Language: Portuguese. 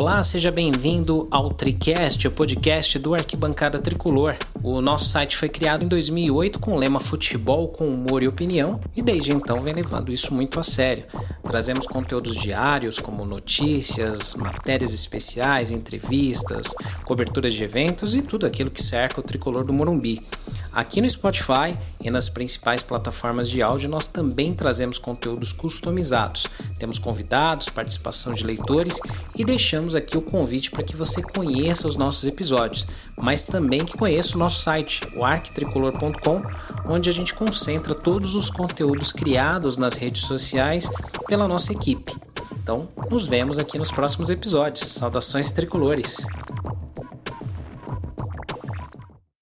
Olá, seja bem-vindo ao Tricast, o podcast do Arquibancada Tricolor. O nosso site foi criado em 2008 com o lema Futebol com humor e opinião e desde então vem levando isso muito a sério. Trazemos conteúdos diários como notícias, matérias especiais, entrevistas, coberturas de eventos e tudo aquilo que cerca o tricolor do Morumbi. Aqui no Spotify e nas principais plataformas de áudio nós também trazemos conteúdos customizados. Temos convidados, participação de leitores e deixamos aqui o convite para que você conheça os nossos episódios, mas também que conheça o nosso site, o arquitricolor.com, onde a gente concentra todos os conteúdos criados nas redes sociais pela nossa equipe. Então, nos vemos aqui nos próximos episódios. Saudações tricolores!